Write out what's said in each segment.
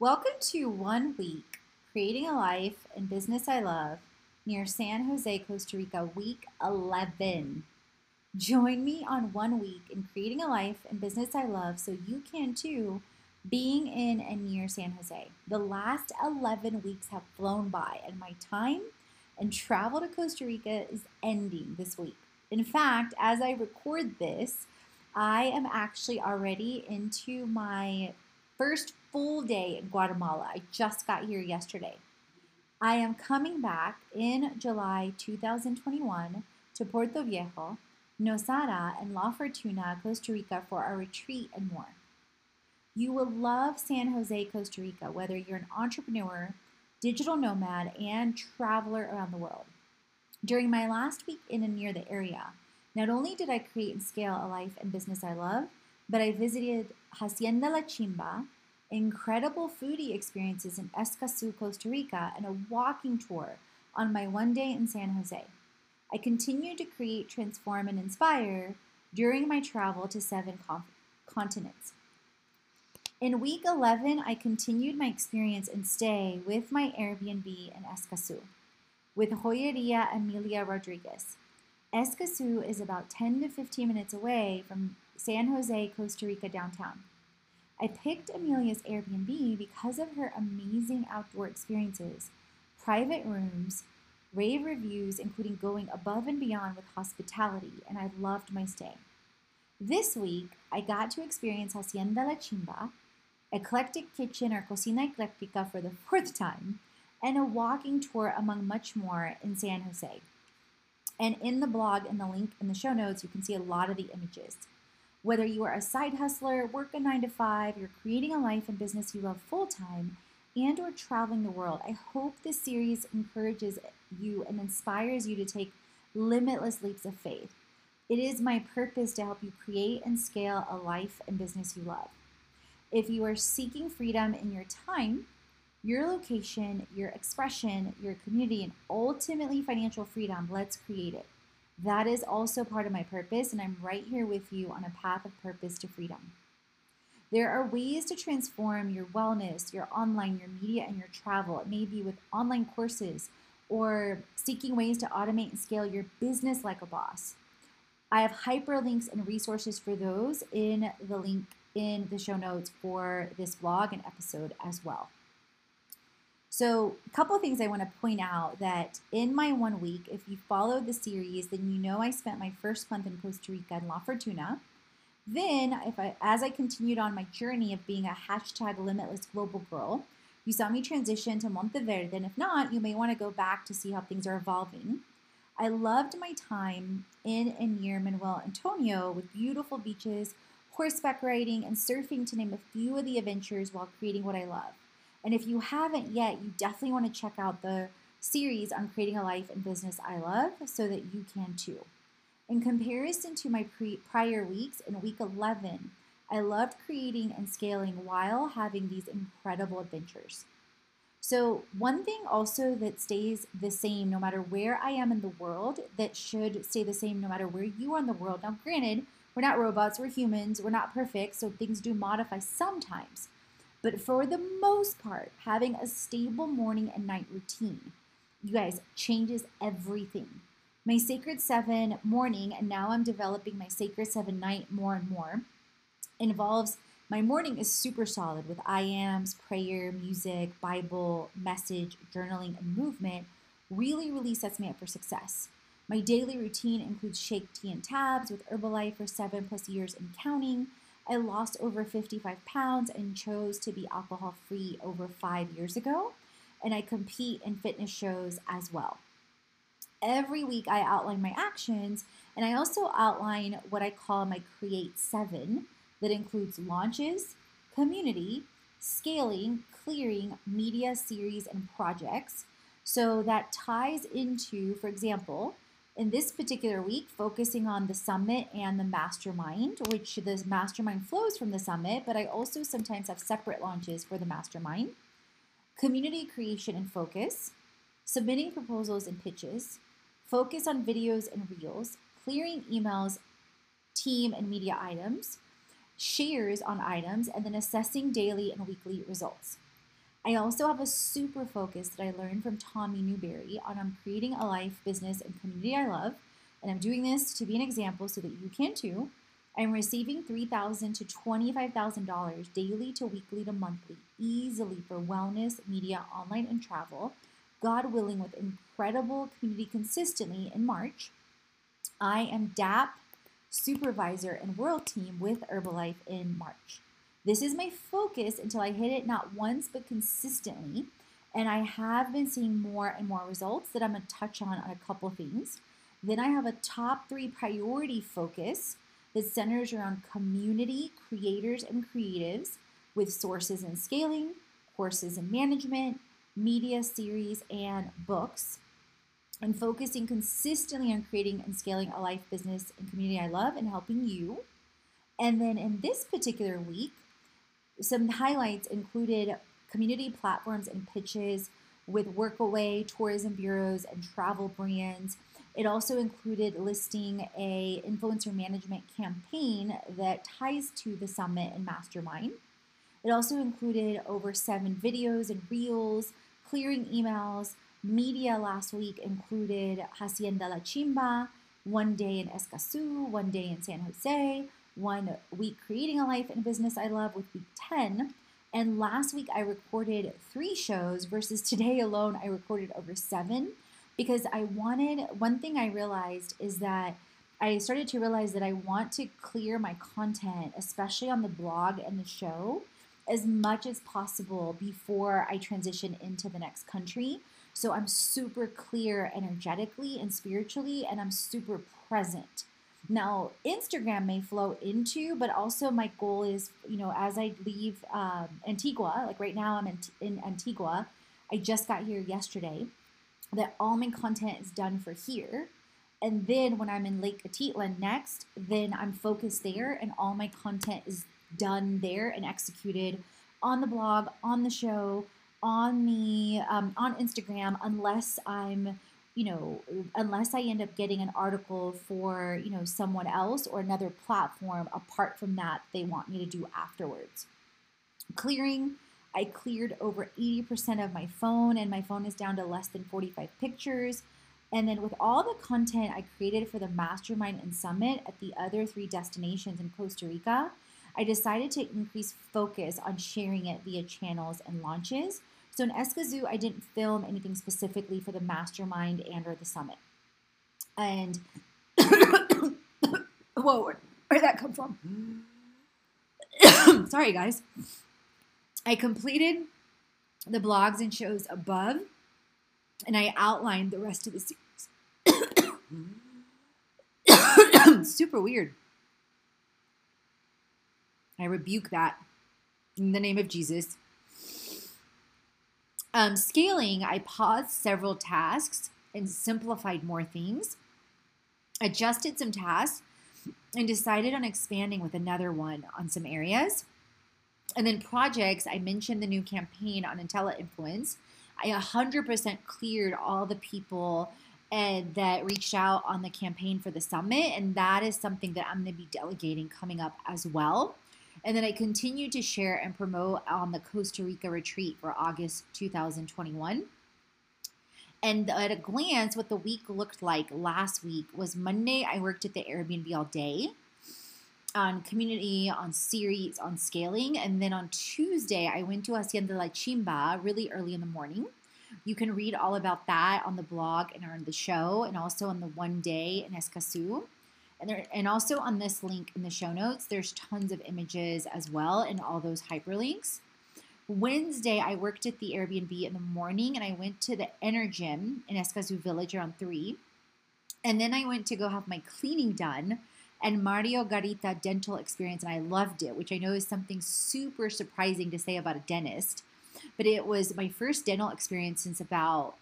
Welcome to One Week Creating a Life and Business I Love near San Jose, Costa Rica, week 11. Join me on One Week in Creating a Life and Business I Love so you can too, being in and near San Jose. The last 11 weeks have flown by, and my time and travel to Costa Rica is ending this week. In fact, as I record this, I am actually already into my first full day in Guatemala. I just got here yesterday. I am coming back in July 2021 to Puerto Viejo, Nosara, and La Fortuna, Costa Rica for our retreat and more. You will love San Jose, Costa Rica, whether you're an entrepreneur, digital nomad, and traveler around the world. During my last week in and near the area, not only did I create and scale a life and business I love, but I visited Hacienda La Chimba, incredible foodie experiences in Escazú, Costa Rica, and a walking tour on my one day in San Jose. I continued to create, transform, and inspire during my travel to seven continents. In week 11, I continued my experience and stay with my Airbnb in Escazú with Joyeria Emilia Rodriguez. Escazú is about 10 to 15 minutes away from San Jose, Costa Rica downtown. I picked Amelia's Airbnb because of her amazing outdoor experiences, private rooms, rave reviews, including going above and beyond with hospitality, and I loved my stay. This week, I got to experience Hacienda La Chimba, Eclectic Kitchen or Cocina Eclectica for the fourth time, and a walking tour among much more in San Jose. And in the blog and the link in the show notes, you can see a lot of the images. Whether you are a side hustler, work a nine to five, you're creating a life and business you love full time, and or traveling the world, I hope this series encourages you and inspires you to take limitless leaps of faith. It is my purpose to help you create and scale a life and business you love. If you are seeking freedom in your time, your location, your expression, your community, and ultimately financial freedom, let's create it. That is also part of my purpose, and I'm right here with you on a path of purpose to freedom. There are ways to transform your wellness, your online, your media, and your travel. It may be with online courses or seeking ways to automate and scale your business like a boss. I have hyperlinks and resources for those in the link in the show notes for this vlog and episode as well. So, a couple of things I want to point out that in my one week, if you followed the series, then you know I spent my first month in Costa Rica in La Fortuna. Then, if I, as I continued on my journey of being a hashtag limitless global girl, you saw me transition to Monteverde. And if not, you may want to go back to see how things are evolving. I loved my time in and near Manuel Antonio with beautiful beaches, horseback riding, and surfing, to name a few of the adventures while creating what I love. And if you haven't yet, you definitely want to check out the series on creating a life and business I love so that you can too. In comparison to my pre- prior weeks, in week 11, I loved creating and scaling while having these incredible adventures. So, one thing also that stays the same no matter where I am in the world, that should stay the same no matter where you are in the world. Now, granted, we're not robots, we're humans, we're not perfect, so things do modify sometimes. But for the most part, having a stable morning and night routine, you guys, changes everything. My Sacred Seven morning, and now I'm developing my Sacred Seven night more and more, involves my morning is super solid with I ams, prayer, music, Bible, message, journaling, and movement. Really, really sets me up for success. My daily routine includes shake, tea, and tabs with Herbalife for seven plus years and counting. I lost over 55 pounds and chose to be alcohol free over five years ago. And I compete in fitness shows as well. Every week, I outline my actions and I also outline what I call my Create Seven that includes launches, community, scaling, clearing, media series, and projects. So that ties into, for example, in this particular week, focusing on the summit and the mastermind, which the mastermind flows from the summit, but I also sometimes have separate launches for the mastermind. Community creation and focus, submitting proposals and pitches, focus on videos and reels, clearing emails, team and media items, shares on items, and then assessing daily and weekly results. I also have a super focus that I learned from Tommy Newberry on I'm creating a life, business, and community I love. And I'm doing this to be an example so that you can too. I'm receiving 3,000 to $25,000 daily to weekly to monthly, easily for wellness, media, online, and travel. God willing, with incredible community consistently in March. I am DAP supervisor and world team with Herbalife in March. This is my focus until I hit it not once but consistently. And I have been seeing more and more results that I'm going to touch on on a couple things. Then I have a top three priority focus that centers around community, creators, and creatives with sources and scaling, courses and management, media series, and books and focusing consistently on creating and scaling a life, business, and community I love and helping you. And then in this particular week, some highlights included community platforms and pitches with Workaway, tourism bureaus, and travel brands. It also included listing a influencer management campaign that ties to the summit and mastermind. It also included over seven videos and reels, clearing emails, Media last week included Hacienda La Chimba, one day in Escazú, one day in San Jose, one week creating a life and business I love with week 10. And last week I recorded three shows versus today alone I recorded over seven because I wanted, one thing I realized is that I started to realize that I want to clear my content, especially on the blog and the show, as much as possible before I transition into the next country so I'm super clear energetically and spiritually, and I'm super present. Now, Instagram may flow into, but also my goal is, you know, as I leave um, Antigua, like right now I'm in, in Antigua, I just got here yesterday, that all my content is done for here. And then when I'm in Lake Atitlan next, then I'm focused there and all my content is done there and executed on the blog, on the show, on me um, on Instagram unless I'm you know unless I end up getting an article for you know someone else or another platform apart from that they want me to do afterwards. Clearing I cleared over 80% of my phone and my phone is down to less than 45 pictures. And then with all the content I created for the mastermind and summit at the other three destinations in Costa Rica, I decided to increase focus on sharing it via channels and launches so in Escazú, I didn't film anything specifically for the mastermind and or the summit. And whoa, where, where'd that come from? Sorry, guys. I completed the blogs and shows above, and I outlined the rest of the series. Super weird. I rebuke that in the name of Jesus. Um, scaling, I paused several tasks and simplified more things, adjusted some tasks, and decided on expanding with another one on some areas. And then projects, I mentioned the new campaign on Intellifluence. I 100% cleared all the people and that reached out on the campaign for the summit, and that is something that I'm going to be delegating coming up as well. And then I continued to share and promote on the Costa Rica retreat for August 2021. And at a glance, what the week looked like last week was Monday, I worked at the Airbnb all day on community, on series, on scaling. And then on Tuesday, I went to Hacienda La Chimba really early in the morning. You can read all about that on the blog and on the show, and also on the one day in Escazú. And, there, and also on this link in the show notes, there's tons of images as well and all those hyperlinks. Wednesday, I worked at the Airbnb in the morning and I went to the Energym in Escazú Village around 3. And then I went to go have my cleaning done and Mario Garita dental experience, and I loved it, which I know is something super surprising to say about a dentist. But it was my first dental experience since about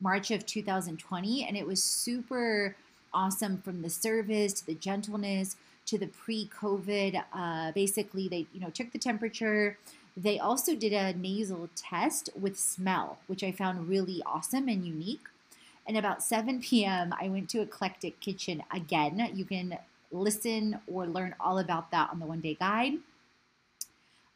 March of 2020, and it was super awesome from the service to the gentleness to the pre-COVID. Uh, basically, they you know took the temperature. They also did a nasal test with smell, which I found really awesome and unique. And about 7 p.m., I went to Eclectic Kitchen again. You can listen or learn all about that on the one day guide.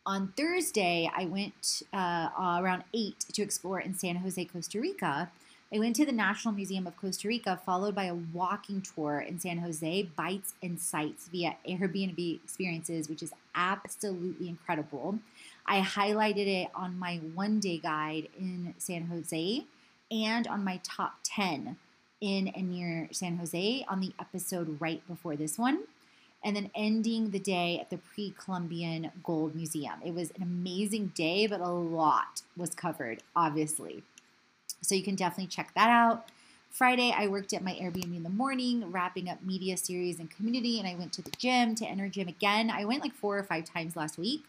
On Thursday, I went uh, around 8 to explore in San Jose, Costa Rica. I went to the National Museum of Costa Rica, followed by a walking tour in San Jose, bites and sights via Airbnb experiences, which is absolutely incredible. I highlighted it on my one day guide in San Jose and on my top 10 in and near San Jose on the episode right before this one. And then ending the day at the Pre Columbian Gold Museum. It was an amazing day, but a lot was covered, obviously. So you can definitely check that out. Friday, I worked at my Airbnb in the morning, wrapping up media series and community, and I went to the gym, to Energym again. I went like four or five times last week.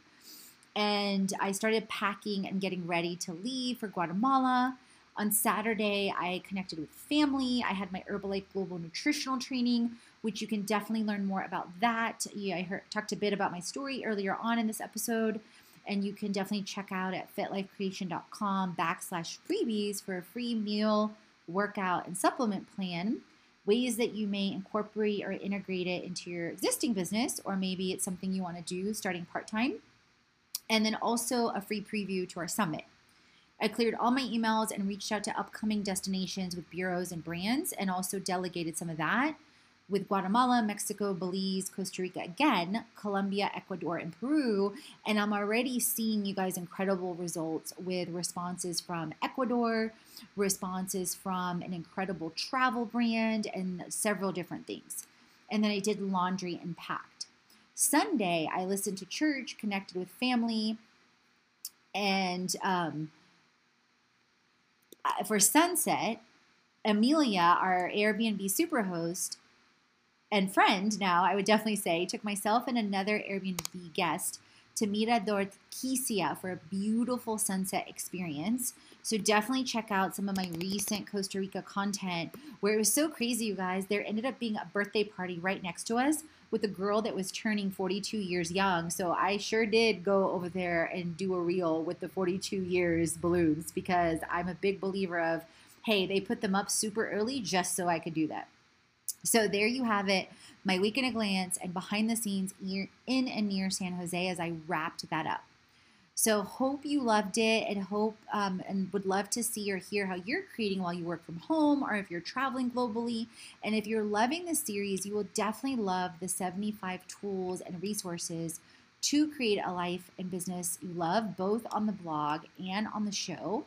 And I started packing and getting ready to leave for Guatemala. On Saturday, I connected with family. I had my Herbalife Global Nutritional Training, which you can definitely learn more about that. Yeah, I heard, talked a bit about my story earlier on in this episode, and you can definitely check out at fitlifecreation.com backslash freebies for a free meal, workout, and supplement plan. Ways that you may incorporate or integrate it into your existing business, or maybe it's something you want to do starting part time. And then also a free preview to our summit. I cleared all my emails and reached out to upcoming destinations with bureaus and brands and also delegated some of that with Guatemala, Mexico, Belize, Costa Rica again, Colombia, Ecuador, and Peru. And I'm already seeing you guys incredible results with responses from Ecuador, responses from an incredible travel brand, and several different things. And then I did laundry and packed. Sunday, I listened to church, connected with family, and um, uh, for sunset, Amelia, our Airbnb superhost and friend now, I would definitely say, took myself and another Airbnb guest to Mirador Quisia for a beautiful sunset experience. So definitely check out some of my recent Costa Rica content where it was so crazy, you guys. There ended up being a birthday party right next to us with a girl that was turning 42 years young. So I sure did go over there and do a reel with the 42 years balloons because I'm a big believer of, hey, they put them up super early just so I could do that. So there you have it, my week in a glance and behind the scenes in and near San Jose as I wrapped that up. So hope you loved it and hope um, and would love to see or hear how you're creating while you work from home or if you're traveling globally. And if you're loving this series, you will definitely love the 75 tools and resources to create a life and business you love, both on the blog and on the show.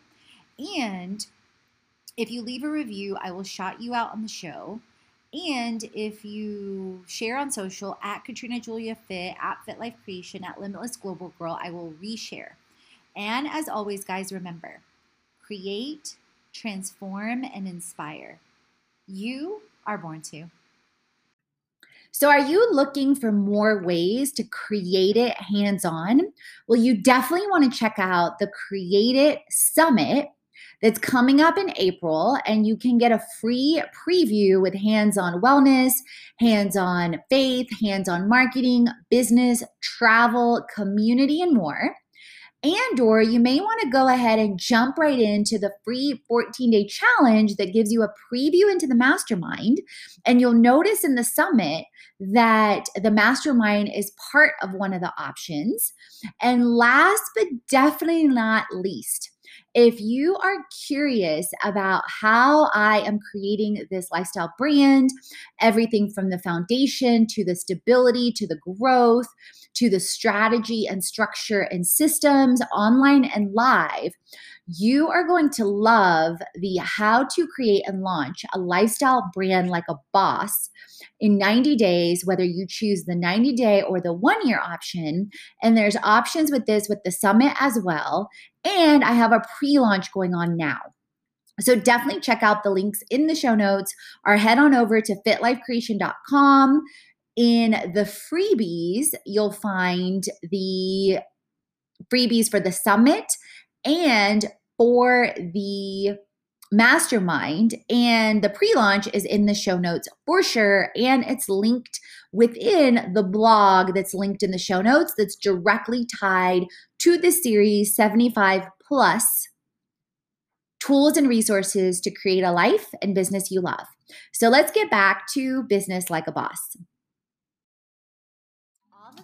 And if you leave a review, I will shout you out on the show. And if you share on social at Katrina Julia Fit, at Fit Life Creation, at Limitless Global Girl, I will reshare. And as always, guys, remember create, transform, and inspire. You are born to. So, are you looking for more ways to create it hands on? Well, you definitely want to check out the Create It Summit that's coming up in April, and you can get a free preview with hands on wellness, hands on faith, hands on marketing, business, travel, community, and more. And or you may want to go ahead and jump right into the free 14-day challenge that gives you a preview into the mastermind. And you'll notice in the summit that the mastermind is part of one of the options. And last but definitely not least, if you are curious about how I am creating this lifestyle brand, everything from the foundation to the stability to the growth to the strategy and structure and systems, online and live, you are going to love the how to create and launch a lifestyle brand like a boss in 90 days, whether you choose the 90 day or the one year option. And there's options with this with the summit as well. And I have a pre launch going on now. So definitely check out the links in the show notes or head on over to fitlifecreation.com. In the freebies, you'll find the freebies for the summit and for the mastermind and the pre-launch is in the show notes for sure and it's linked within the blog that's linked in the show notes that's directly tied to the series 75 plus tools and resources to create a life and business you love. So let's get back to business like a boss